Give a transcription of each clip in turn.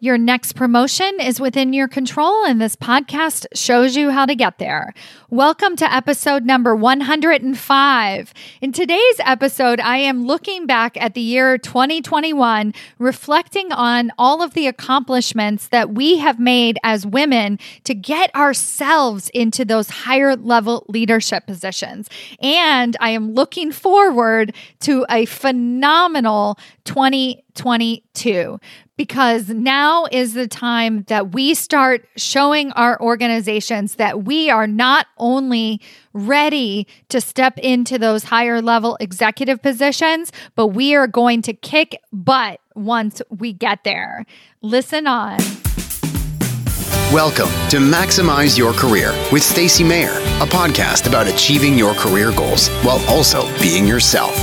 Your next promotion is within your control, and this podcast shows you how to get there. Welcome to episode number 105. In today's episode, I am looking back at the year 2021, reflecting on all of the accomplishments that we have made as women to get ourselves into those higher level leadership positions. And I am looking forward to a phenomenal 2022 because now is the time that we start showing our organizations that we are not only ready to step into those higher level executive positions, but we are going to kick butt once we get there. Listen on. Welcome to Maximize Your Career with Stacy Mayer, a podcast about achieving your career goals while also being yourself.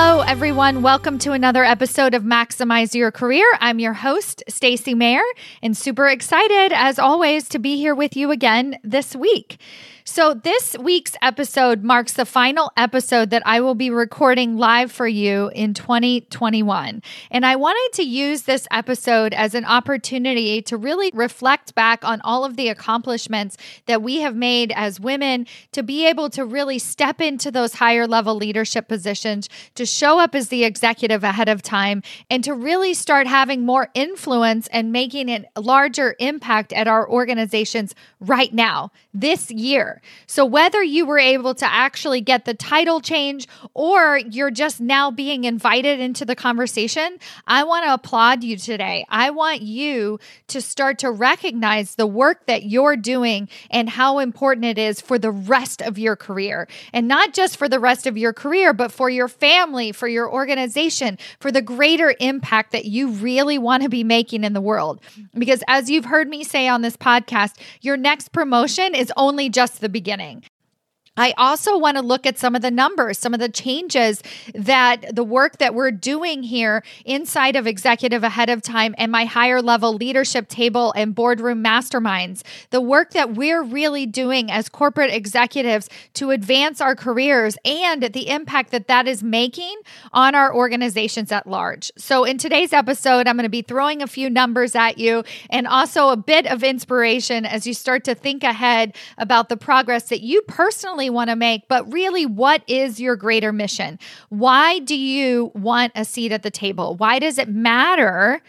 Hello, everyone. Welcome to another episode of Maximize Your Career. I'm your host, Stacy Mayer, and super excited, as always, to be here with you again this week. So, this week's episode marks the final episode that I will be recording live for you in 2021. And I wanted to use this episode as an opportunity to really reflect back on all of the accomplishments that we have made as women to be able to really step into those higher level leadership positions, to show up as the executive ahead of time, and to really start having more influence and making a larger impact at our organizations right now, this year. So, whether you were able to actually get the title change or you're just now being invited into the conversation, I want to applaud you today. I want you to start to recognize the work that you're doing and how important it is for the rest of your career. And not just for the rest of your career, but for your family, for your organization, for the greater impact that you really want to be making in the world. Because as you've heard me say on this podcast, your next promotion is only just the the beginning. I also want to look at some of the numbers, some of the changes that the work that we're doing here inside of executive ahead of time and my higher level leadership table and boardroom masterminds, the work that we're really doing as corporate executives to advance our careers and the impact that that is making on our organizations at large. So, in today's episode, I'm going to be throwing a few numbers at you and also a bit of inspiration as you start to think ahead about the progress that you personally want to make, but really, what is your greater mission? Why do you want a seat at the table? Why does it matter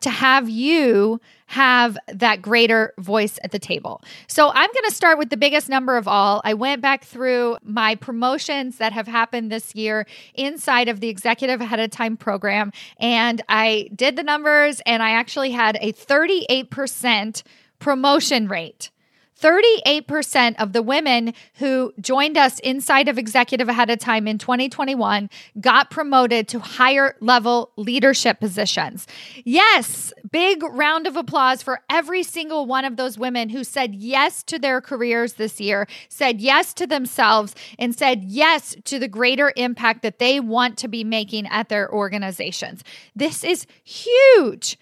to have you? have that greater voice at the table. So I'm going to start with the biggest number of all. I went back through my promotions that have happened this year inside of the executive ahead of time program and I did the numbers and I actually had a 38% promotion rate. 38% of the women who joined us inside of Executive Ahead of Time in 2021 got promoted to higher level leadership positions. Yes, big round of applause for every single one of those women who said yes to their careers this year, said yes to themselves, and said yes to the greater impact that they want to be making at their organizations. This is huge.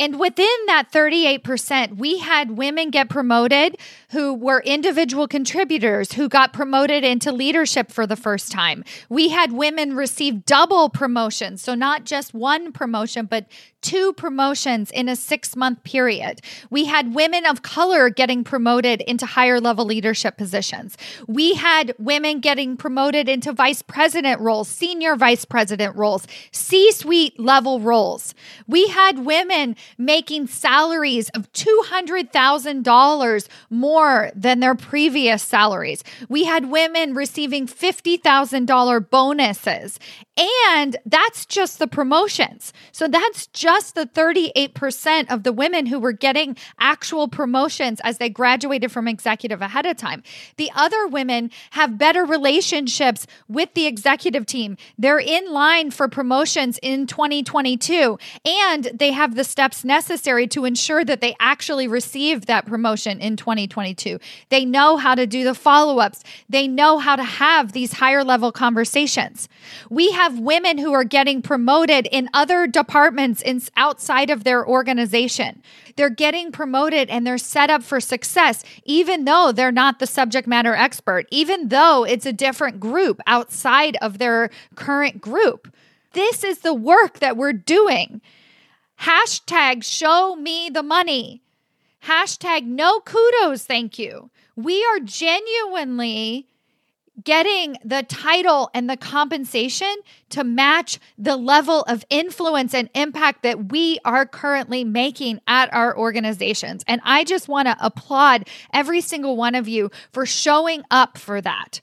And within that 38%, we had women get promoted who were individual contributors who got promoted into leadership for the first time. We had women receive double promotions. So, not just one promotion, but two promotions in a six month period. We had women of color getting promoted into higher level leadership positions. We had women getting promoted into vice president roles, senior vice president roles, C suite level roles. We had women making salaries of $200,000 more than their previous salaries. We had women receiving $50,000 bonuses. And that's just the promotions. So that's just the 38% of the women who were getting actual promotions as they graduated from executive ahead of time. The other women have better relationships with the executive team. They're in line for promotions in 2022, and they have the steps necessary to ensure that they actually receive that promotion in 2022. They know how to do the follow ups, they know how to have these higher level conversations. We have women who are getting promoted in other departments in, outside of their organization. They're getting promoted and they're set up for success, even though they're not the subject matter expert, even though it's a different group outside of their current group. This is the work that we're doing. Hashtag show me the money. Hashtag no kudos, thank you. We are genuinely getting the title and the compensation to match the level of influence and impact that we are currently making at our organizations. And I just want to applaud every single one of you for showing up for that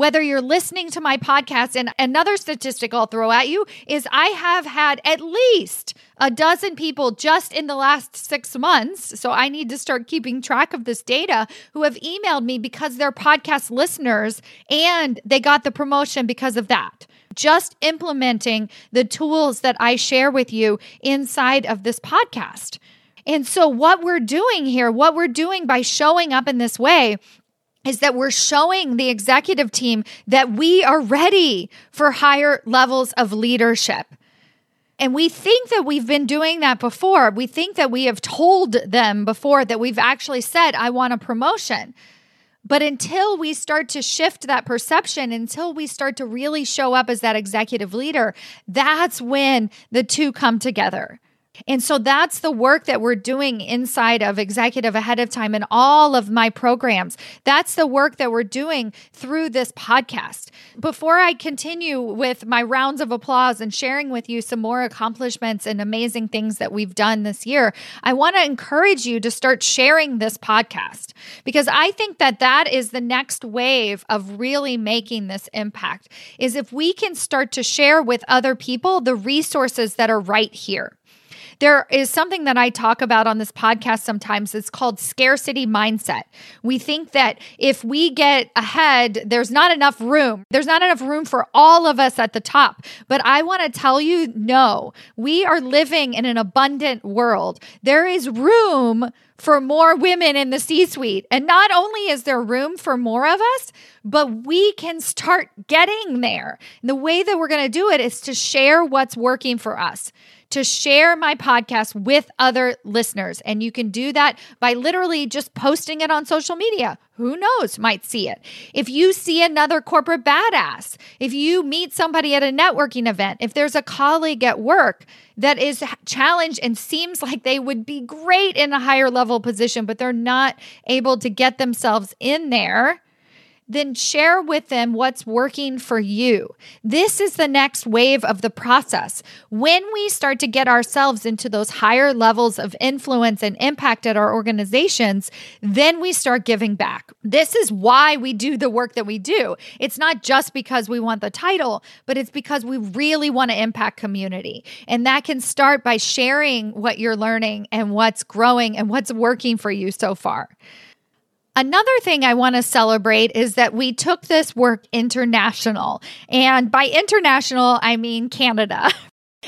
whether you're listening to my podcast, and another statistic I'll throw at you is I have had at least a dozen people just in the last six months. So I need to start keeping track of this data who have emailed me because they're podcast listeners and they got the promotion because of that. Just implementing the tools that I share with you inside of this podcast. And so, what we're doing here, what we're doing by showing up in this way is that we're showing the executive team that we are ready for higher levels of leadership. And we think that we've been doing that before. We think that we have told them before that we've actually said, I want a promotion. But until we start to shift that perception, until we start to really show up as that executive leader, that's when the two come together. And so that's the work that we're doing inside of Executive Ahead of Time and all of my programs. That's the work that we're doing through this podcast. Before I continue with my rounds of applause and sharing with you some more accomplishments and amazing things that we've done this year, I want to encourage you to start sharing this podcast because I think that that is the next wave of really making this impact is if we can start to share with other people the resources that are right here. There is something that I talk about on this podcast sometimes. It's called scarcity mindset. We think that if we get ahead, there's not enough room. There's not enough room for all of us at the top. But I want to tell you no, we are living in an abundant world. There is room for more women in the C suite. And not only is there room for more of us, but we can start getting there. And the way that we're going to do it is to share what's working for us to share my podcast with other listeners. And you can do that by literally just posting it on social media. Who knows, might see it. If you see another corporate badass, if you meet somebody at a networking event, if there's a colleague at work that is challenged and seems like they would be great in a higher level position, but they're not able to get themselves in there then share with them what's working for you. This is the next wave of the process. When we start to get ourselves into those higher levels of influence and impact at our organizations, then we start giving back. This is why we do the work that we do. It's not just because we want the title, but it's because we really want to impact community. And that can start by sharing what you're learning and what's growing and what's working for you so far. Another thing I want to celebrate is that we took this work international. And by international, I mean Canada.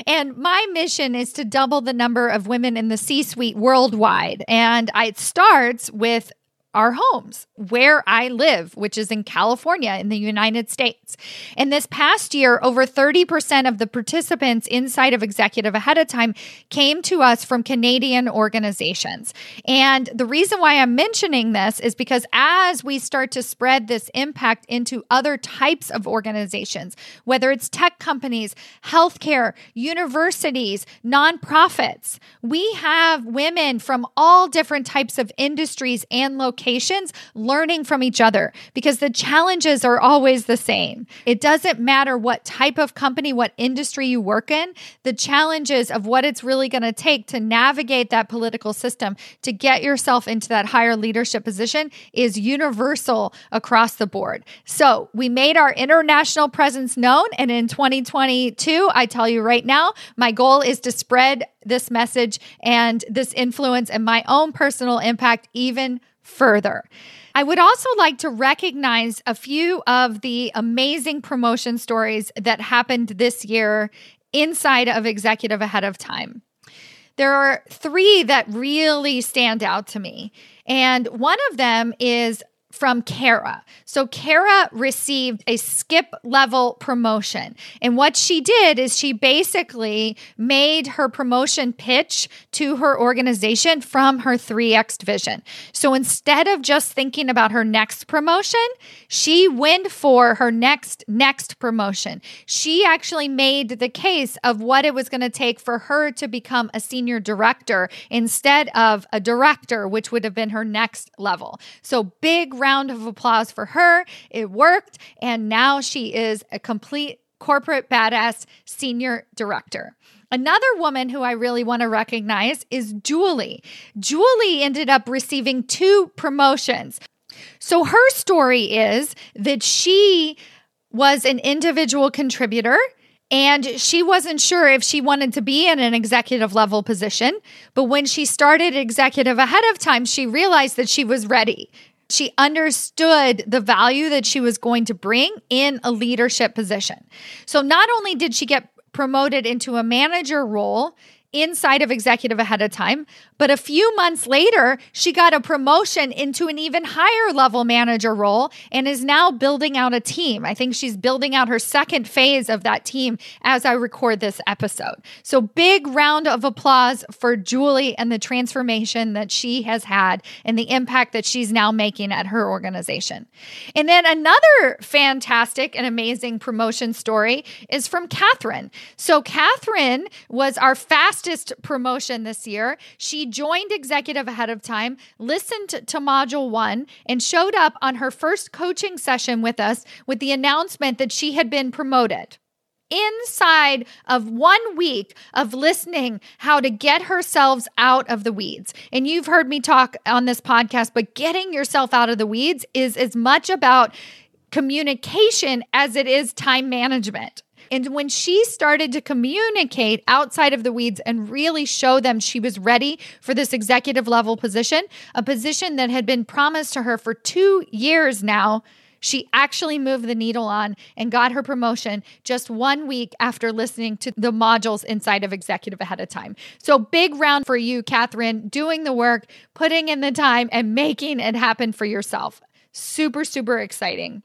And my mission is to double the number of women in the C suite worldwide. And it starts with our homes where I live, which is in California in the United States. And this past year, over 30% of the participants inside of Executive Ahead of Time came to us from Canadian organizations. And the reason why I'm mentioning this is because as we start to spread this impact into other types of organizations, whether it's tech companies, healthcare, universities, nonprofits, we have women from all different types of industries and locations learning from each other because the challenges are always the same. It doesn't matter what type of company, what industry you work in, the challenges of what it's really going to take to navigate that political system to get yourself into that higher leadership position is universal across the board. So we made our international presence known. And in 2022, I tell you right now, my goal is to spread this message and this influence and my own personal impact even further. I would also like to recognize a few of the amazing promotion stories that happened this year inside of Executive Ahead of Time. There are three that really stand out to me. And one of them is from Kara. So Kara received a skip level promotion. And what she did is she basically made her promotion pitch to her organization from her 3x vision. So instead of just thinking about her next promotion, she went for her next next promotion. She actually made the case of what it was going to take for her to become a senior director instead of a director, which would have been her next level. So big round of applause for her. It worked. And now she is a complete corporate badass senior director. Another woman who I really want to recognize is Julie. Julie ended up receiving two promotions. So her story is that she was an individual contributor and she wasn't sure if she wanted to be in an executive level position. But when she started executive ahead of time, she realized that she was ready. She understood the value that she was going to bring in a leadership position. So not only did she get promoted into a manager role inside of executive ahead of time, but a few months later, she got a promotion into an even higher level manager role and is now building out a team. I think she's building out her second phase of that team as I record this episode. So, big round of applause for Julie and the transformation that she has had and the impact that she's now making at her organization. And then another fantastic and amazing promotion story is from Catherine. So, Catherine was our fastest promotion this year. She joined executive ahead of time, listened to module one, and showed up on her first coaching session with us with the announcement that she had been promoted inside of one week of listening how to get herself out of the weeds. And you've heard me talk on this podcast, but getting yourself out of the weeds is as much about communication as it is time management. And when she started to communicate outside of the weeds and really show them she was ready for this executive level position, a position that had been promised to her for two years now, she actually moved the needle on and got her promotion just one week after listening to the modules inside of Executive Ahead of Time. So, big round for you, Catherine, doing the work, putting in the time, and making it happen for yourself. Super, super exciting.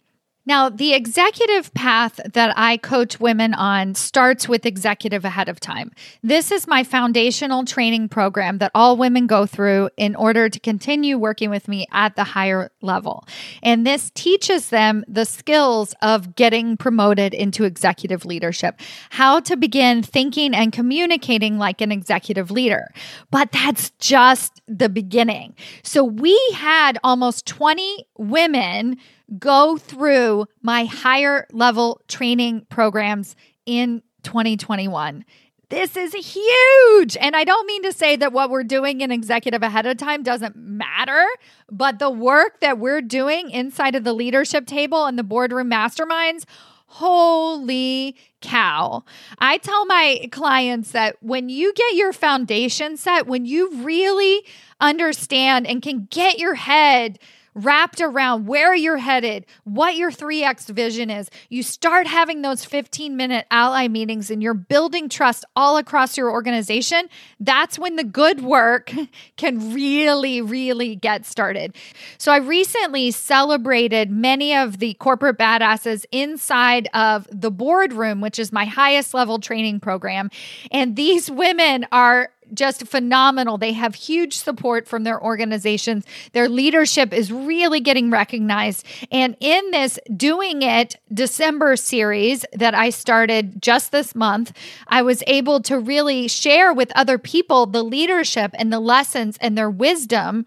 Now, the executive path that I coach women on starts with executive ahead of time. This is my foundational training program that all women go through in order to continue working with me at the higher level. And this teaches them the skills of getting promoted into executive leadership, how to begin thinking and communicating like an executive leader. But that's just the beginning. So we had almost 20 women go through my higher level training programs in 2021. This is huge. And I don't mean to say that what we're doing in executive ahead of time doesn't matter, but the work that we're doing inside of the leadership table and the boardroom masterminds, holy cow. I tell my clients that when you get your foundation set, when you really understand and can get your head wrapped around where you're headed, what your 3X vision is. You start having those 15 minute ally meetings and you're building trust all across your organization. That's when the good work can really, really get started. So I recently celebrated many of the corporate badasses inside of the boardroom, which is my highest level training program. And these women are just phenomenal. They have huge support from their organizations. Their leadership is really getting recognized. And in this Doing It December series that I started just this month, I was able to really share with other people the leadership and the lessons and their wisdom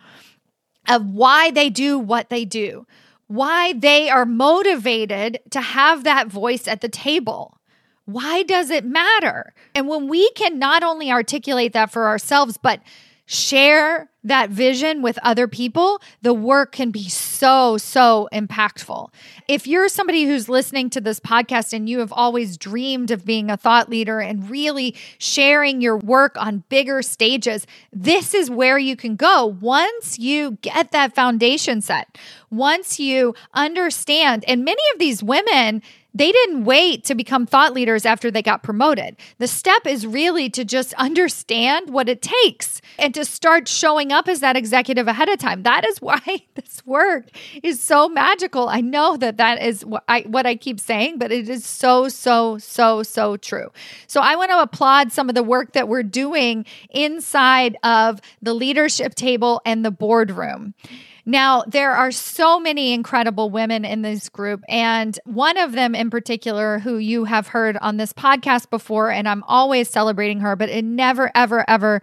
of why they do what they do, why they are motivated to have that voice at the table why does it matter? And when we can not only articulate that for ourselves, but share that vision with other people, the work can be so, so impactful. If you're somebody who's listening to this podcast and you have always dreamed of being a thought leader and really sharing your work on bigger stages, this is where you can go once you get that foundation set. Once you understand, and many of these women, they didn't wait to become thought leaders after they got promoted. The step is really to just understand what it takes and to start showing up as that executive ahead of time. That is why this work is so magical. I know that that is what I, what I keep saying, but it is so, so, so, so true. So I want to applaud some of the work that we're doing inside of the leadership table and the boardroom. Now, there are so many incredible women in this group, and one of them in particular, who you have heard on this podcast before, and I'm always celebrating her, but it never, ever, ever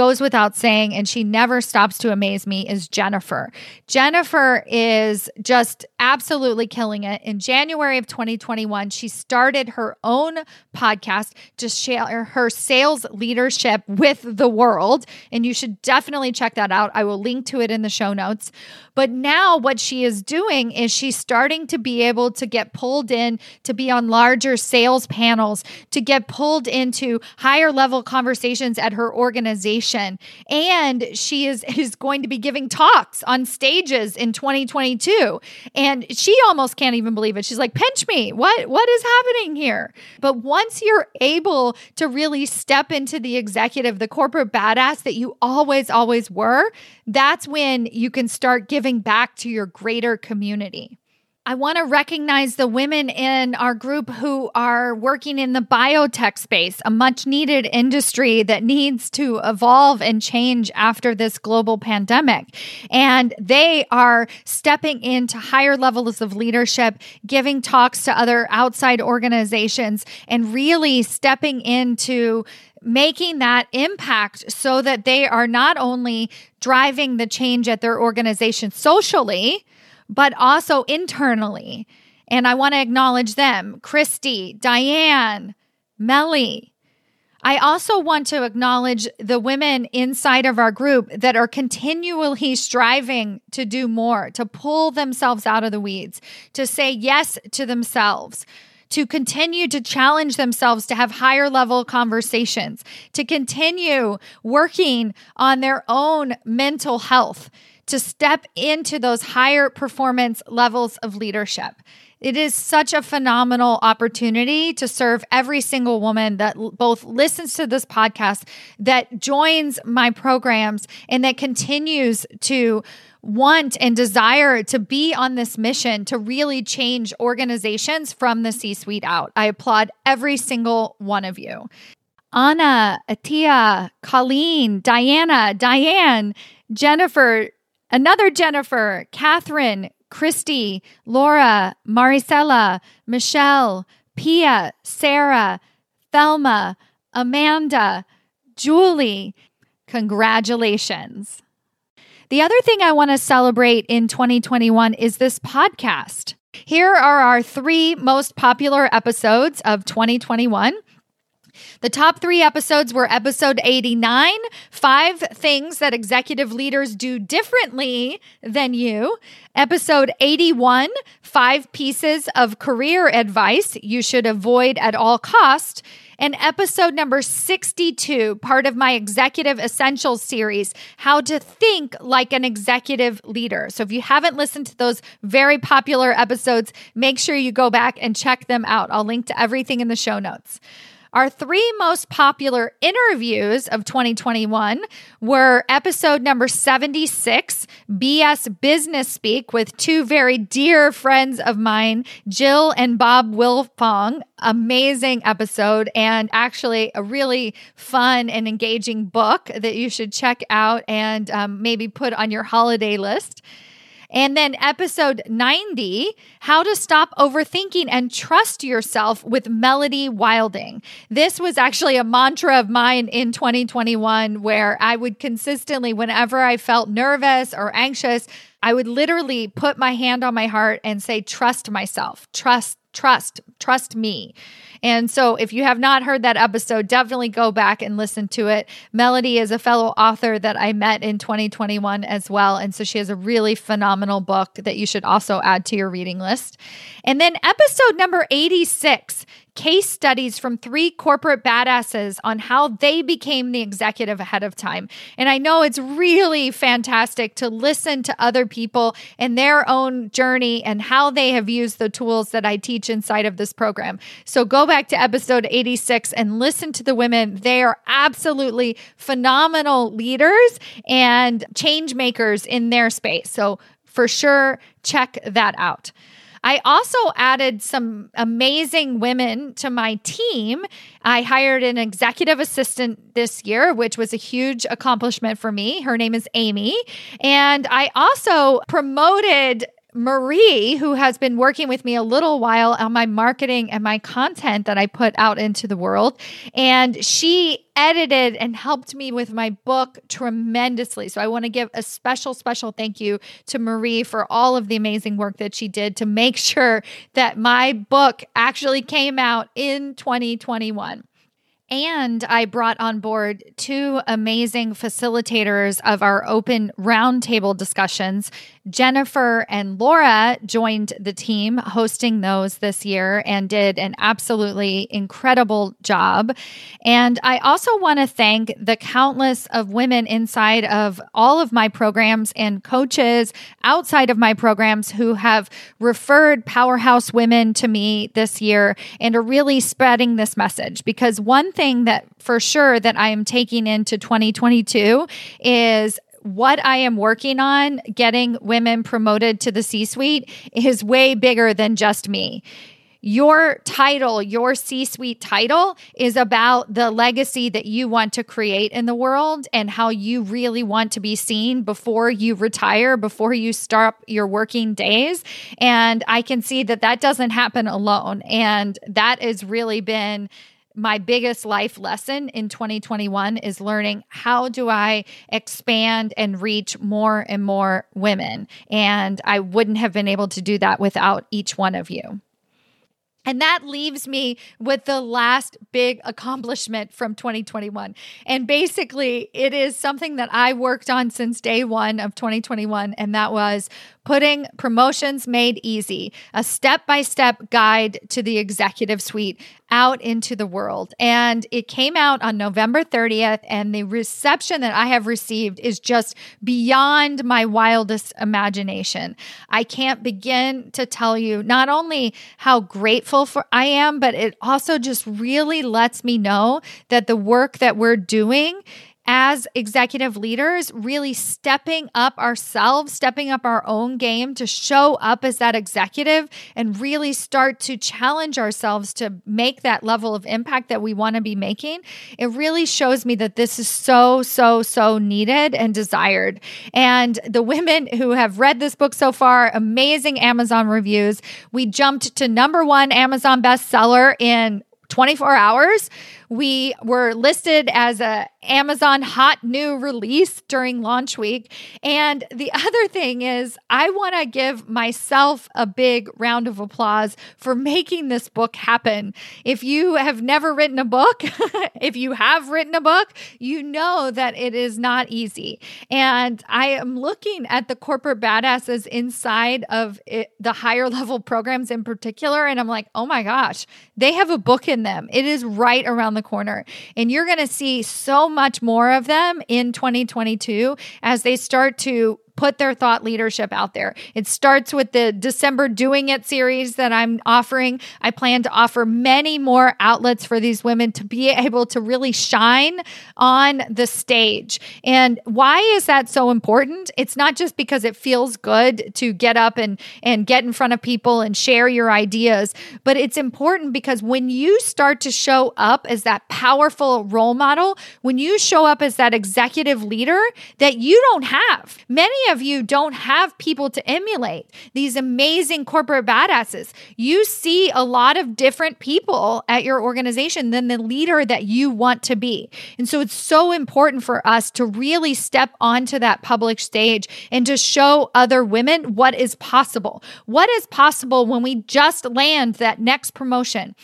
goes without saying, and she never stops to amaze me, is Jennifer. Jennifer is just absolutely killing it. In January of 2021, she started her own podcast to share her sales leadership with the world. And you should definitely check that out. I will link to it in the show notes. But now, what she is doing is she's starting to be able to get pulled in to be on larger sales panels, to get pulled into higher level conversations at her organization. And she is, is going to be giving talks on stages in 2022. And she almost can't even believe it. She's like, pinch me. What, what is happening here? But once you're able to really step into the executive, the corporate badass that you always, always were, that's when you can start giving back to your greater community. I want to recognize the women in our group who are working in the biotech space, a much needed industry that needs to evolve and change after this global pandemic. And they are stepping into higher levels of leadership, giving talks to other outside organizations, and really stepping into making that impact so that they are not only driving the change at their organization socially, but also internally. And I want to acknowledge them Christy, Diane, Melly. I also want to acknowledge the women inside of our group that are continually striving to do more, to pull themselves out of the weeds, to say yes to themselves, to continue to challenge themselves to have higher level conversations, to continue working on their own mental health, to step into those higher performance levels of leadership. It is such a phenomenal opportunity to serve every single woman that l- both listens to this podcast, that joins my programs, and that continues to want and desire to be on this mission to really change organizations from the C suite out. I applaud every single one of you. Anna, Atia, Colleen, Diana, Diane, Jennifer, another Jennifer, Catherine, Christy, Laura, Maricela, Michelle, Pia, Sarah, Thelma, Amanda, Julie. Congratulations. The other thing I want to celebrate in 2021 is this podcast. Here are our three most popular episodes of 2021. The top three episodes were episode 89, Five Things That Executive Leaders Do Differently Than You. Episode 81, Five Pieces of Career Advice You Should Avoid at All Cost and episode number 62, part of my Executive Essentials series, How to Think Like an Executive Leader. So if you haven't listened to those very popular episodes, make sure you go back and check them out. I'll link to everything in the show notes. Our three most popular interviews of 2021 were episode number 76, BS Business Speak, with two very dear friends of mine, Jill and Bob Wilfong. Amazing episode, and actually a really fun and engaging book that you should check out and um, maybe put on your holiday list. And then episode 90, How to Stop Overthinking and Trust Yourself with Melody Wilding. This was actually a mantra of mine in 2021 where I would consistently, whenever I felt nervous or anxious, I would literally put my hand on my heart and say, Trust myself, trust, trust, trust me. And so, if you have not heard that episode, definitely go back and listen to it. Melody is a fellow author that I met in 2021 as well. And so, she has a really phenomenal book that you should also add to your reading list. And then, episode number 86 case studies from three corporate badasses on how they became the executive ahead of time. And I know it's really fantastic to listen to other people and their own journey and how they have used the tools that I teach inside of this program. So go back to episode 86 and listen to the women. They are absolutely phenomenal leaders and change makers in their space. So for sure, check that out. I also added some amazing women to my team. I hired an executive assistant this year, which was a huge accomplishment for me. Her name is Amy. And I also promoted Marie, who has been working with me a little while on my marketing and my content that I put out into the world. And she edited and helped me with my book tremendously. So I want to give a special, special thank you to Marie for all of the amazing work that she did to make sure that my book actually came out in 2021. And I brought on board two amazing facilitators of our open roundtable discussions Jennifer and Laura joined the team hosting those this year and did an absolutely incredible job. And I also want to thank the countless of women inside of all of my programs and coaches outside of my programs who have referred powerhouse women to me this year and are really spreading this message because one thing that for sure that I am taking into 2022 is what I am working on, getting women promoted to the C suite, is way bigger than just me. Your title, your C suite title, is about the legacy that you want to create in the world and how you really want to be seen before you retire, before you start your working days. And I can see that that doesn't happen alone. And that has really been my biggest life lesson in 2021 is learning how do I expand and reach more and more women. And I wouldn't have been able to do that without each one of you. And that leaves me with the last big accomplishment from 2021. And basically, it is something that I worked on since day one of 2021, and that was putting promotions made easy, a step by step guide to the executive suite out into the world. And it came out on November 30th, and the reception that I have received is just beyond my wildest imagination. I can't begin to tell you not only how grateful for I am, but it also just really lets me know that the work that we're doing as executive leaders, really stepping up ourselves, stepping up our own game to show up as that executive and really start to challenge ourselves to make that level of impact that we want to be making. It really shows me that this is so, so, so needed and desired. And the women who have read this book so far, amazing Amazon reviews. We jumped to number one Amazon bestseller in 24 hours. We were listed as a Amazon hot new release during launch week. And the other thing is, I want to give myself a big round of applause for making this book happen. If you have never written a book, if you have written a book, you know that it is not easy. And I am looking at the corporate badasses inside of it, the higher level programs in particular, and I'm like, oh my gosh, they have a book in them. It is right around the corner. And you're going to see so much more of them in 2022 as they start to put their thought leadership out there. It starts with the December Doing It series that I'm offering. I plan to offer many more outlets for these women to be able to really shine on the stage. And why is that so important? It's not just because it feels good to get up and and get in front of people and share your ideas, but it's important because when you start to show up as that powerful role model, when you show up as that executive leader that you don't have. Many of you don't have people to emulate these amazing corporate badasses. You see a lot of different people at your organization than the leader that you want to be. And so it's so important for us to really step onto that public stage and to show other women what is possible. What is possible when we just land that next promotion?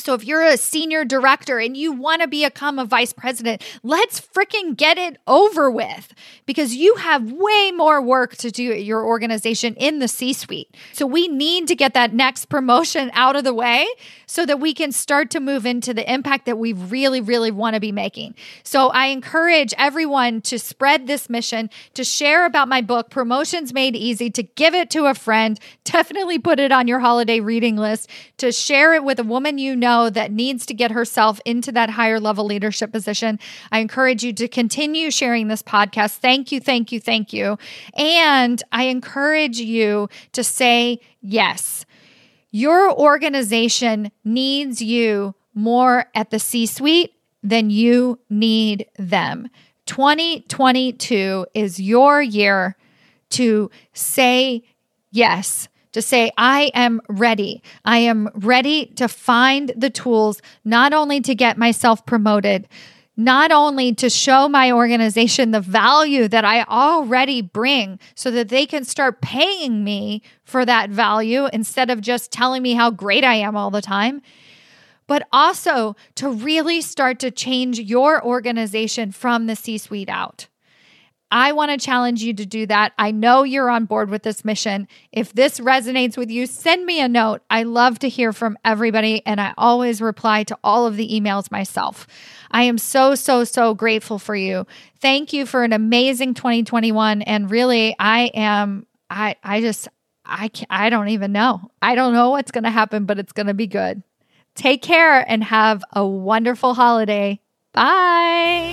So if you're a senior director and you want to become a vice president, let's freaking get it over with because you have way more work to do at your organization in the C suite. So we need to get that next promotion out of the way so that we can start to move into the impact that we really, really want to be making. So I encourage everyone to spread this mission, to share about my book, Promotions Made Easy, to give it to a friend, definitely put it on your holiday reading list, to share it with a woman you know that needs to get herself into that higher level leadership position. I encourage you to continue sharing this podcast. Thank you, thank you, thank you. And I encourage you to say yes. Your organization needs you more at the C suite than you need them. 2022 is your year to say yes, to say, I am ready. I am ready to find the tools not only to get myself promoted, not only to show my organization the value that I already bring so that they can start paying me for that value instead of just telling me how great I am all the time, but also to really start to change your organization from the C suite out. I want to challenge you to do that. I know you're on board with this mission. If this resonates with you, send me a note. I love to hear from everybody, and I always reply to all of the emails myself. I am so, so, so grateful for you. Thank you for an amazing 2021. And really, I am, I, I just, I, can't, I don't even know. I don't know what's going to happen, but it's going to be good. Take care and have a wonderful holiday. Bye.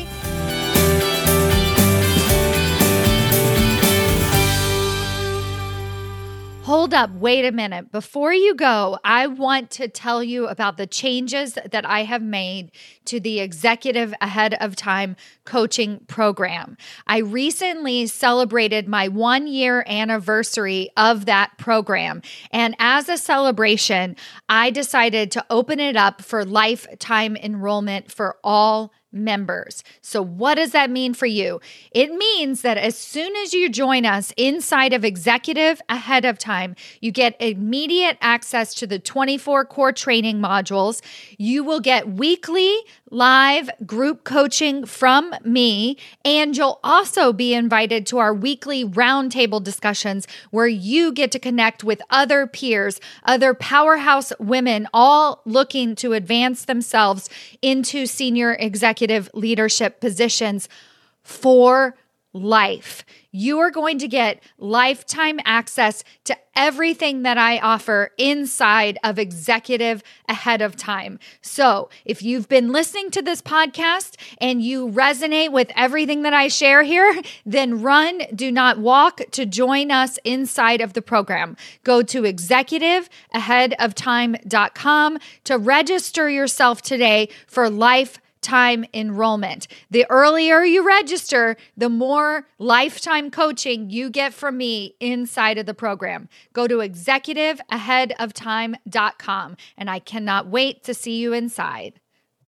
Hold up, wait a minute. Before you go, I want to tell you about the changes that I have made to the Executive Ahead of Time coaching program. I recently celebrated my one year anniversary of that program. And as a celebration, I decided to open it up for lifetime enrollment for all members. So, what does that mean for you? It means that as soon as you join us inside of Executive ahead of time, you get immediate access to the 24 core training modules. You will get weekly live group coaching from me, and you'll also be invited to our weekly roundtable discussions where you get to connect with other peers, other powerhouse women, all looking to advance themselves into senior executive leadership positions for life. You are going to get lifetime access to everything that I offer inside of Executive ahead of time. So, if you've been listening to this podcast and you resonate with everything that I share here, then run, do not walk to join us inside of the program. Go to executiveaheadoftime.com to register yourself today for life lifetime enrollment. The earlier you register, the more lifetime coaching you get from me inside of the program. Go to executiveaheadoftime.com and I cannot wait to see you inside.